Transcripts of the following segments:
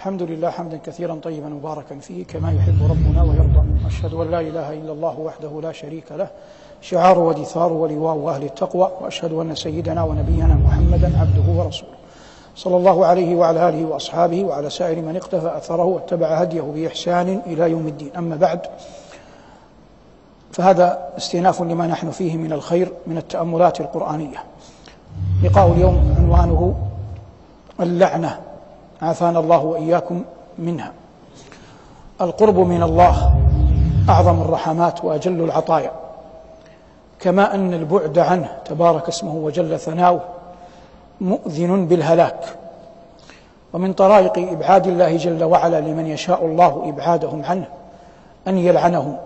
الحمد لله حمدا كثيرا طيبا مباركا فيه كما يحب ربنا ويرضى. أشهد أن لا إله إلا الله وحده لا شريك له شعار ودثار ولواء أهل التقوى وأشهد أن سيدنا ونبينا محمدا عبده ورسوله. صلى الله عليه وعلى آله وأصحابه وعلى سائر من اقتفى أثره واتبع هديه بإحسان إلى يوم الدين. أما بعد فهذا استئناف لما نحن فيه من الخير من التأملات القرآنية. لقاء اليوم عنوانه اللعنة. عافانا الله وإياكم منها. القرب من الله أعظم الرحمات وأجل العطايا. كما أن البعد عنه تبارك اسمه وجل ثناؤه مؤذن بالهلاك. ومن طرائق إبعاد الله جل وعلا لمن يشاء الله إبعادهم عنه أن يلعنهم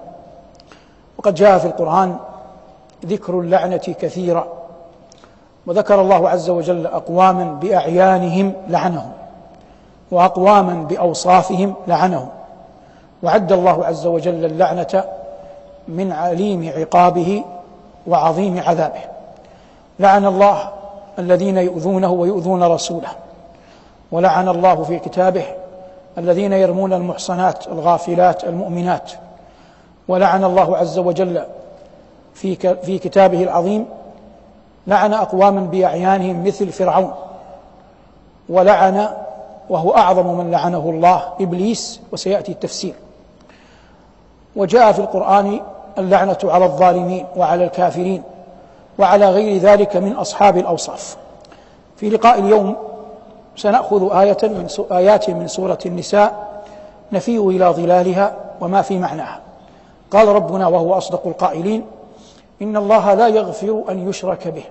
وقد جاء في القرآن ذكر اللعنة كثيرا. وذكر الله عز وجل أقواما بأعيانهم لعنهم. وأقواما بأوصافهم لعنهم. وعد الله عز وجل اللعنة من عليم عقابه وعظيم عذابه. لعن الله الذين يؤذونه ويؤذون رسوله. ولعن الله في كتابه الذين يرمون المحصنات الغافلات المؤمنات. ولعن الله عز وجل في في كتابه العظيم لعن اقواما بأعيانهم مثل فرعون. ولعن وهو أعظم من لعنه الله إبليس وسيأتي التفسير. وجاء في القرآن اللعنة على الظالمين وعلى الكافرين وعلى غير ذلك من أصحاب الأوصاف. في لقاء اليوم سنأخذ آية من آيات من سورة النساء نفيء إلى ظلالها وما في معناها. قال ربنا وهو أصدق القائلين إن الله لا يغفر أن يشرك به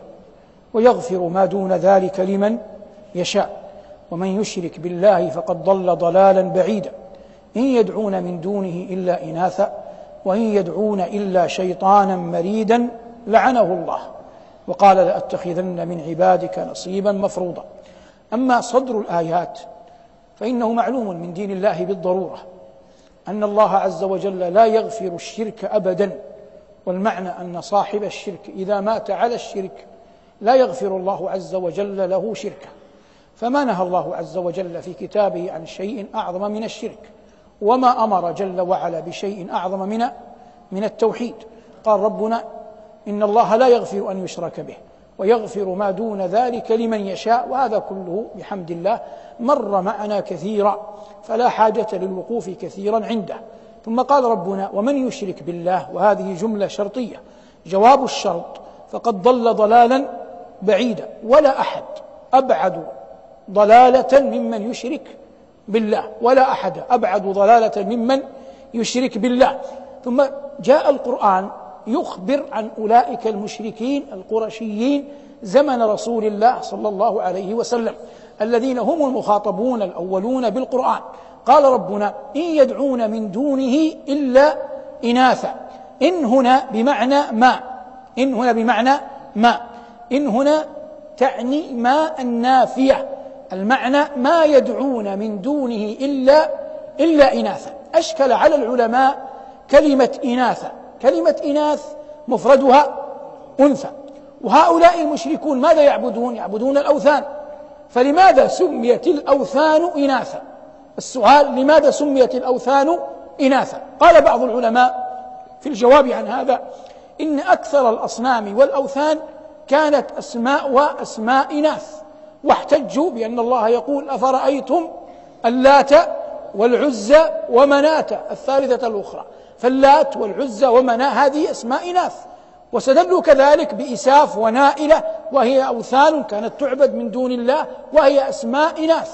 ويغفر ما دون ذلك لمن يشاء. ومن يشرك بالله فقد ضل ضلالا بعيدا. إن يدعون من دونه إلا إناثا وإن يدعون إلا شيطانا مريدا لعنه الله. وقال لأتخذن من عبادك نصيبا مفروضا. أما صدر الآيات فإنه معلوم من دين الله بالضرورة أن الله عز وجل لا يغفر الشرك أبدا. والمعنى أن صاحب الشرك إذا مات على الشرك لا يغفر الله عز وجل له شركه. فما نهى الله عز وجل في كتابه عن شيء أعظم من الشرك وما أمر جل وعلا بشيء أعظم من من التوحيد. قال ربنا إن الله لا يغفر أن يشرك به ويغفر ما دون ذلك لمن يشاء وهذا كله بحمد الله مر معنا كثيرا فلا حاجة للوقوف كثيرا عنده. ثم قال ربنا ومن يشرك بالله؟ وهذه جملة شرطية. جواب الشرط فقد ضل ضلالا بعيدا ولا أحد أبعد ضلالة ممن يشرك بالله ولا أحد أبعد ضلالة ممن يشرك بالله. ثم جاء القرآن يخبر عن أولئك المشركين القرشيين زمن رسول الله صلى الله عليه وسلم الذين هم المخاطبون الأولون بالقرآن. قال ربنا إن يدعون من دونه إلا إناثا. إن هنا بمعنى ما؟ إن هنا بمعنى ما؟ إن هنا تعني ما النافية. المعنى ما يدعون من دونه إلا إلا إناثا أشكل على العلماء كلمة إناثا كلمة إناث مفردها أنثى وهؤلاء المشركون ماذا يعبدون؟ يعبدون الأوثان فلماذا سميت الأوثان إناثا؟ السؤال لماذا سميت الأوثان إناثا؟ قال بعض العلماء في الجواب عن هذا إن أكثر الأصنام والأوثان كانت أسماء أسماء إناث واحتجوا بأن الله يقول أفرأيتم اللات والعزى ومناة الثالثة الأخرى. فاللات والعزى ومناة هذه أسماء إناث. واستدلوا كذلك بإساف ونائلة وهي أوثان كانت تعبد من دون الله وهي أسماء إناث.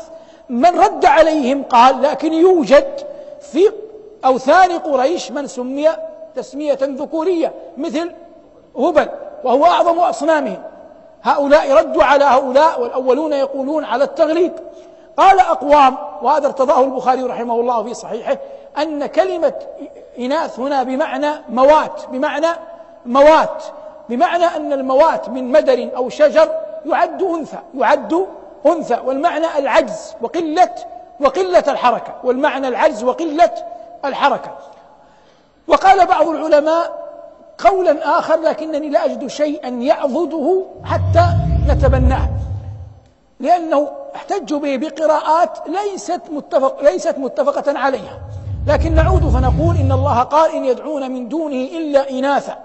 من رد عليهم قال لكن يوجد في أوثان قريش من سمي تسمية ذكورية مثل هبل وهو أعظم أصنامهم. هؤلاء ردوا على هؤلاء والأولون يقولون على التغليب. قال أقوام وهذا ارتضاه البخاري رحمه الله في صحيحه أن كلمة إناث هنا بمعنى موات بمعنى موات بمعنى أن الموات من مدر أو شجر يعد أنثى يعد أنثى والمعنى العجز وقلة وقلة الحركة والمعنى العجز وقلة الحركة. وقال بعض العلماء قولا آخر لكنني لا أجد شيئا يعضده حتى نتبناه. لأنه احتجوا به بقراءات ليست متفق ليست متفقة عليها. لكن نعود فنقول إن الله قال إن يدعون من دونه إلا إناثا.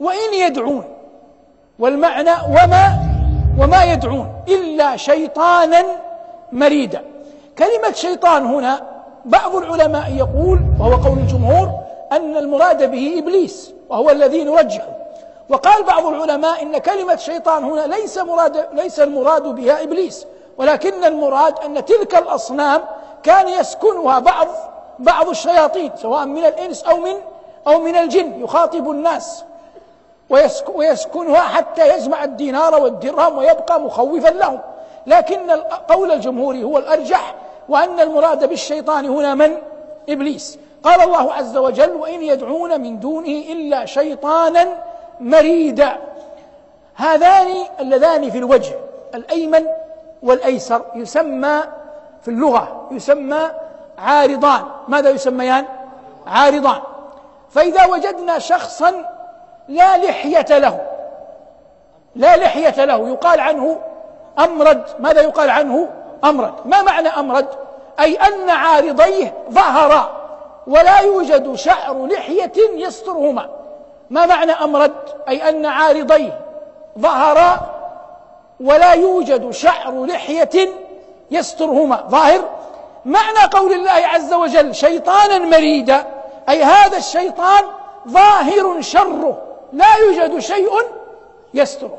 وإن يدعون والمعنى وما وما يدعون إلا شيطانا مريدا. كلمة شيطان هنا بعض العلماء يقول وهو قول الجمهور أن المراد به إبليس وهو الذي نرجحه وقال بعض العلماء إن كلمة شيطان هنا ليس مراد ليس المراد بها إبليس ولكن المراد أن تلك الأصنام كان يسكنها بعض بعض الشياطين سواء من الإنس أو من أو من الجن يخاطب الناس. ويسكنها حتى يجمع الدينار والدرهم ويبقى مخوفا لهم لكن قول الجمهور هو الأرجح وأن المراد بالشيطان هنا من؟ إبليس. قال الله عز وجل وإن يدعون من دونه إلا شيطانا مريدا. هذان اللذان في الوجه الأيمن والأيسر يسمى في اللغة يسمى عارضان. ماذا يسميان؟ عارضان. فإذا وجدنا شخصا لا لحية له لا لحية له يقال عنه أمرد. ماذا يقال عنه؟ أمرد. ما معنى أمرد؟ أي أن عارضيه ظهرا ولا يوجد شعر لحية يسترهما. ما معنى أمرد؟ أي أن عارضيه ظهرا ولا يوجد شعر لحية يسترهما. ظاهر؟ معنى قول الله عز وجل شيطانا مريدا. أي هذا الشيطان ظاهر شره لا يوجد شيء يستره.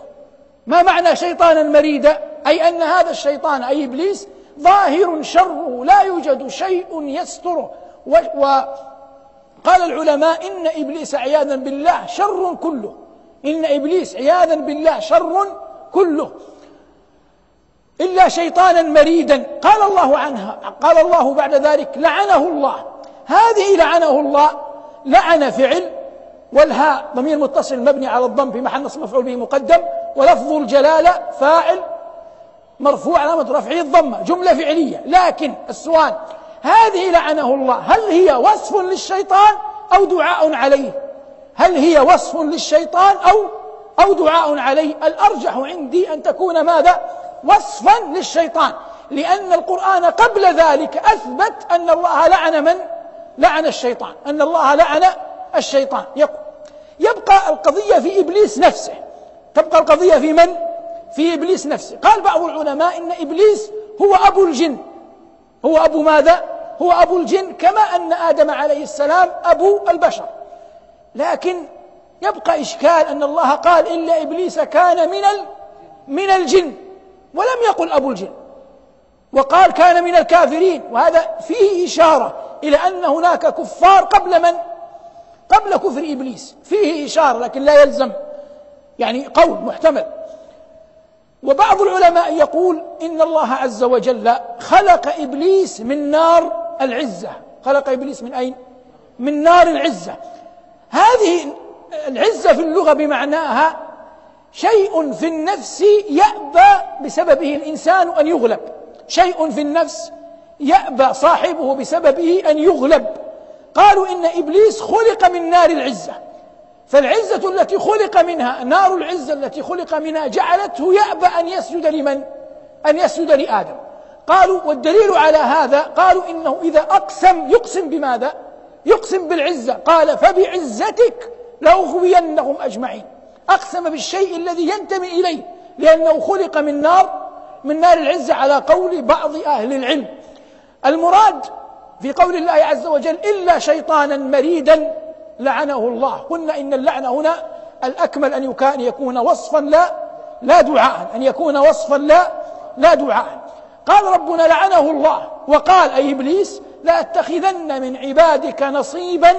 ما معنى شيطانا مريدا؟ أي أن هذا الشيطان أي إبليس ظاهر شره لا يوجد شيء يستره. وقال العلماء إن إبليس عياذا بالله شر كله. إن إبليس عياذا بالله شر كله. إلا شيطانا مريدا. قال الله عنها قال الله بعد ذلك لعنه الله. هذه لعنه الله. لعن فعل. والهاء ضمير متصل مبني على الضم في محل نصب مفعول به مقدم. ولفظ الجلالة فاعل مرفوع علامة رفعه الضمة. جملة فعلية. لكن السؤال هذه لعنه الله. هل هي وصف للشيطان أو دعاء عليه؟ هل هي وصف للشيطان أو أو دعاء عليه؟ الأرجح عندي أن تكون ماذا؟ وصفا للشيطان. لأن القرآن قبل ذلك أثبت أن الله لعن من؟ لعن الشيطان. أن الله لعن الشيطان. يبقى القضية في إبليس نفسه. تبقى القضية في من؟ في إبليس نفسه. قال بعض العلماء إن إبليس هو أبو الجن. هو أبو ماذا؟ هو أبو الجن كما أن آدم عليه السلام أبو البشر. لكن يبقى إشكال أن الله قال إلا إبليس كان من من الجن ولم يقل أبو الجن. وقال كان من الكافرين. وهذا فيه إشارة إلى أن هناك كفار قبل من؟ قبل كفر إبليس. فيه إشارة لكن لا يلزم. يعني قول محتمل. وبعض العلماء يقول إن الله عز وجل خلق إبليس من نار العزة. خلق إبليس من أين؟ من نار العزة. هذه العزة في اللغة بمعناها شيء في النفس يأبى بسببه الإنسان أن يغلب. شيء في النفس يأبى صاحبه بسببه أن يغلب. قالوا إن إبليس خلق من نار العزة. فالعزة التي خلق منها نار العزة التي خلق منها جعلته يأبى أن يسجد لمن؟ أن يسجد لآدم قالوا والدليل على هذا قالوا إنه إذا أقسم يقسم بماذا؟ يقسم بالعزة قال فبعزتك لأغوينهم أجمعين أقسم بالشيء الذي ينتمي إليه لأنه خلق من نار من نار العزة على قول بعض أهل العلم المراد في قول الله عز وجل إلا شيطانا مريدا لعنه الله. قلنا إن اللعن هنا الأكمل أن يكون وصفا لا لا دعاء. أن يكون وصفا لا لا دعاء. قال ربنا لعنه الله. وقال أي إبليس لأتخذن من عبادك نصيبا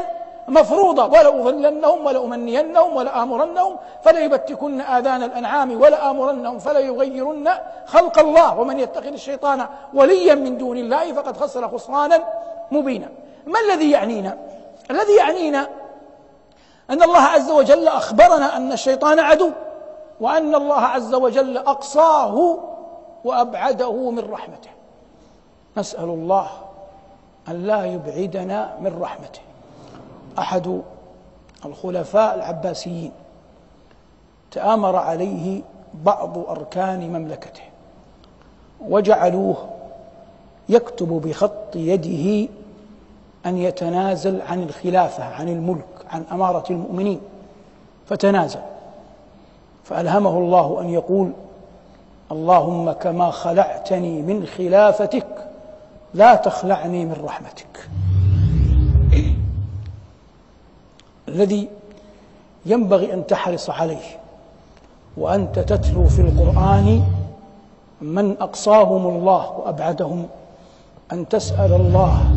مفروضة ولأضلنهم ولأمنينهم ولآمرنهم فليبتكن آذان الأنعام ولآمرنهم فليغيرن خلق الله. ومن يتخذ الشيطان وليا من دون الله فقد خسر خسرانا مبينا. ما الذي يعنينا؟ الذي يعنينا أن الله عز وجل أخبرنا أن الشيطان عدو وأن الله عز وجل أقصاه وأبعده من رحمته. نسأل الله أن لا يبعدنا من رحمته. أحد الخلفاء العباسيين تآمر عليه بعض أركان مملكته وجعلوه يكتب بخط يده أن يتنازل عن الخلافة عن الملك. عن أمارة المؤمنين فتنازل فألهمه الله أن يقول اللهم كما خلعتني من خلافتك لا تخلعني من رحمتك. الذي ينبغي أن تحرص عليه وأنت تتلو في القرآن من أقصاهم الله وأبعدهم أن تسأل الله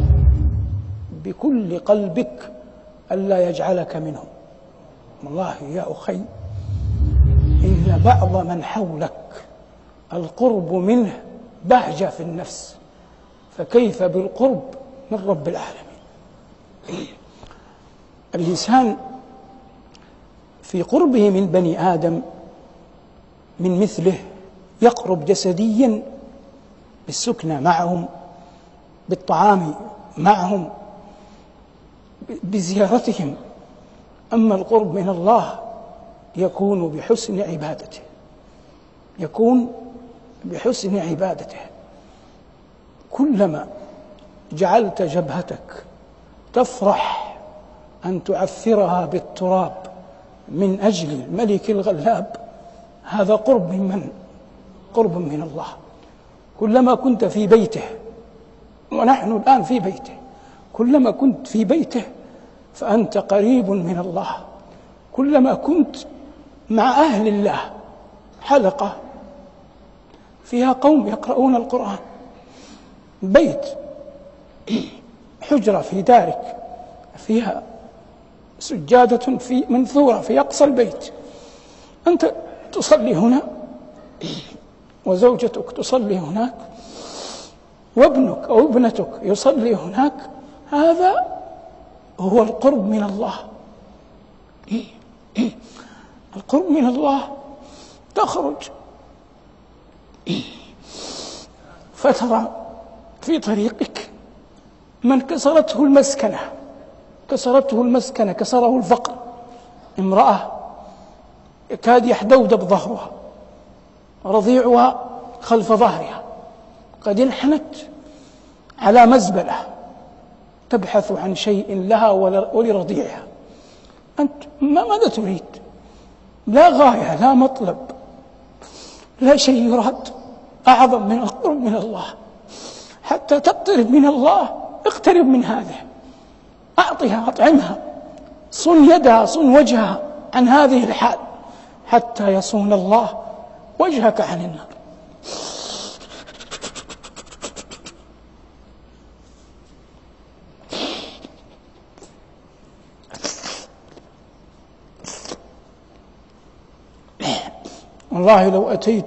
بكل قلبك ألا يجعلك منهم. والله يا أخي إن بعض من حولك القرب منه بهجة في النفس فكيف بالقرب من رب العالمين؟ الإنسان في قربه من بني آدم من مثله يقرب جسديا بالسكنى معهم بالطعام معهم بزيارتهم. أما القرب من الله يكون بحسن عبادته. يكون بحسن عبادته. كلما جعلت جبهتك تفرح أن تعفرها بالتراب من أجل الملك الغلاب هذا قرب من من؟ قرب من الله. كلما كنت في بيته ونحن الآن في بيته كلما كنت في بيته فأنت قريب من الله. كلما كنت مع أهل الله حلقة فيها قوم يقرؤون القرآن. بيت حجرة في دارك فيها سجادة في منثورة في أقصى البيت. أنت تصلي هنا وزوجتك تصلي هناك وابنك أو ابنتك يصلي هناك هذا هو القرب من الله. القرب من الله تخرج. فترى في طريقك. من كسرته المسكنة كسرته المسكنة كسره الفقر امرأة يكاد يحدودب ظهرها رضيعها خلف ظهرها. قد انحنت على مزبلة. تبحث عن شيء لها ولرضيعها. أنت ما ماذا تريد؟ لا غاية لا مطلب لا شيء يراد. أعظم من القرب من الله. حتى تقترب من الله اقترب من هذا أعطها أطعمها. صن يدها صن وجهها عن هذه الحال حتى يصون الله وجهك عن النار. والله لو أتيت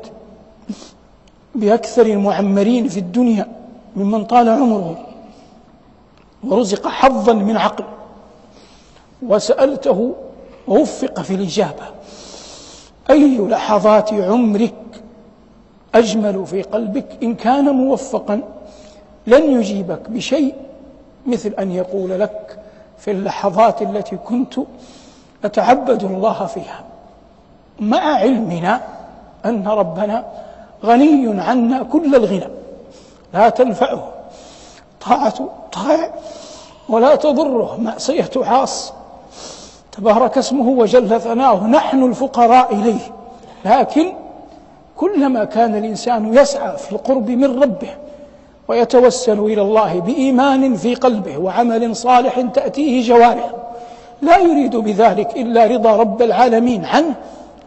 بأكثر المعمرين في الدنيا ممن طال عمره ورزق حظا من عقل وسألته ووفق في الإجابة أي لحظات عمرك أجمل في قلبك؟ إن كان موفقا لن يجيبك بشيء مثل أن يقول لك في اللحظات التي كنت أتعبد الله فيها. مع علمنا أن ربنا غني عنا كل الغنى. لا تنفعه. طاعة طائع ولا تضره. معصية عاص تبارك اسمه وجل ثناؤه نحن الفقراء إليه. لكن كلما كان الإنسان يسعى في القرب من ربه ويتوسل إلى الله بإيمان في قلبه وعمل صالح تأتيه جوارحه لا يريد بذلك إلا رضا رب العالمين عنه.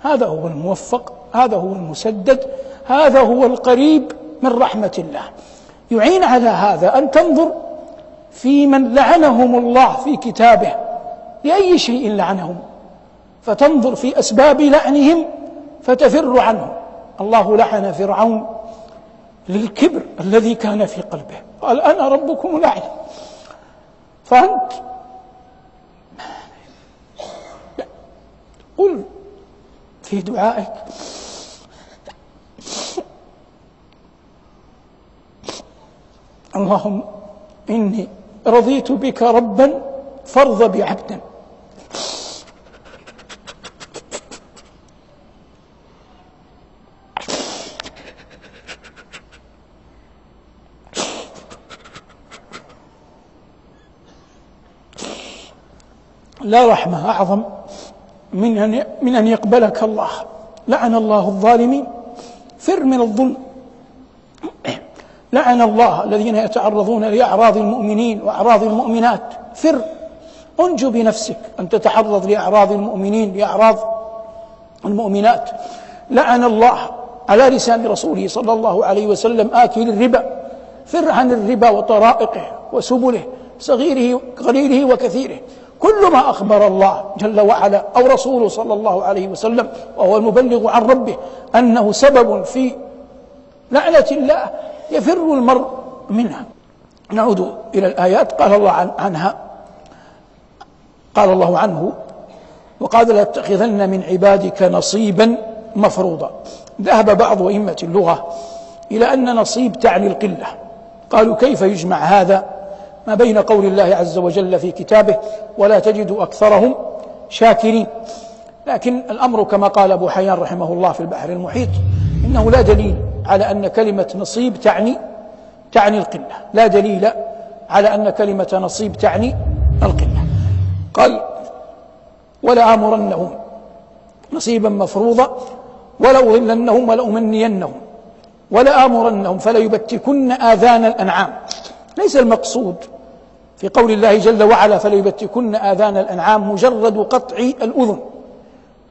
هذا هو الموفق هذا هو المسدد هذا هو القريب من رحمة الله. يعين على هذا أن تنظر في من لعنهم الله في كتابه لأي شيء لعنهم. فتنظر في أسباب لعنهم فتفر عنهم. الله لعن فرعون للكبر الذي كان في قلبه. قال أنا ربكم الأعلى فأنت قل في دعائك. اللهم إني رضيت بك ربا فارض بعبدا لا رحمة أعظم من أن من أن يقبلك الله. لعن الله الظالمين. فر من الظلم. لعن الله الذين يتعرضون لأعراض المؤمنين وأعراض المؤمنات. فر انجو بنفسك أن تتعرض لأعراض المؤمنين لأعراض المؤمنات. لعن الله على لسان رسوله صلى الله عليه وسلم آكل الربا. فر عن الربا وطرائقه وسبله صغيره قليله وكثيره. كل ما أخبر الله جل وعلا أو رسوله صلى الله عليه وسلم وهو المبلغ عن ربه أنه سبب في لعنة الله يفر المرء منها. نعود إلى الآيات. قال الله عن عنها. قال الله عنه وقال لاتخذن من عبادك نصيبا مفروضا. ذهب بعض أئمة اللغة إلى أن نصيب تعني القلة. قالوا كيف يجمع هذا؟ ما بين قول الله عز وجل في كتابه ولا تجد أكثرهم شاكرين. لكن الأمر كما قال أبو حيان رحمه الله في البحر المحيط إنه لا دليل على أن كلمة نصيب تعني تعني القلة. لا دليل على أن كلمة نصيب تعني القلة. قال ولا آمرنهم نصيبا مفروضا ولأضلنهم ولأمنينهم ولآمرنهم فليبتكن آذان الأنعام. ليس المقصود في قول الله جل وعلا فليبتكن آذان الأنعام مجرد قطع الأذن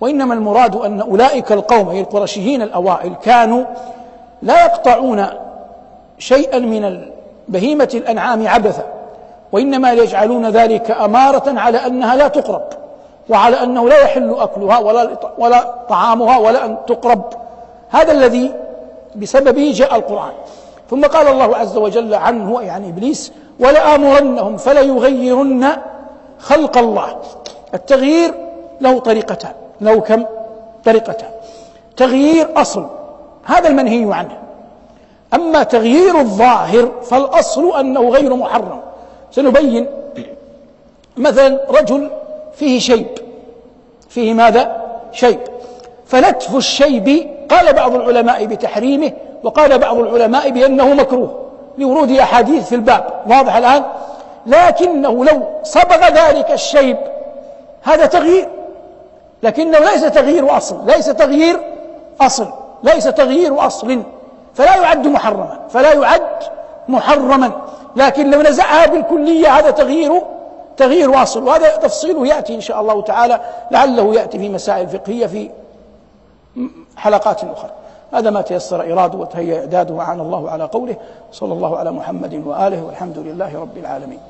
وإنما المراد أن أولئك القوم أي القرشيين الأوائل كانوا لا يقطعون شيئا من بهيمة الأنعام عبثا وإنما يجعلون ذلك أمارة على أنها لا تقرب وعلى أنه لا يحل أكلها ولا, ولا طعامها ولا أن تقرب. هذا الذي بسببه جاء القرآن. ثم قال الله عز وجل عنه يعني إبليس ولآمرنهم فليغيرن خلق الله. التغيير له طريقتان له كم؟ طريقتان. تغيير أصل. هذا المنهي عنه. أما تغيير الظاهر فالأصل أنه غير محرم. سنبين مثلا رجل فيه شيب. فيه ماذا؟ شيب. فنتف الشيب قال بعض العلماء بتحريمه وقال بعض العلماء بأنه مكروه لورود أحاديث في الباب. واضح الآن؟ لكنه لو صبغ ذلك الشيب هذا تغيير. لكنه ليس تغيير أصل ليس تغيير أصل. ليس تغيير أصل فلا يعد محرما فلا يعد محرما. لكن لو نزعها بالكلية هذا تغيير تغيير أصل. وهذا تفصيله يأتي إن شاء الله تعالى لعله يأتي في مسائل فقهية في حلقات أخرى. هذا ما تيسر إراده وتهيأ إعداده وعان الله على قوله صلى الله على محمد وآله والحمد لله رب العالمين.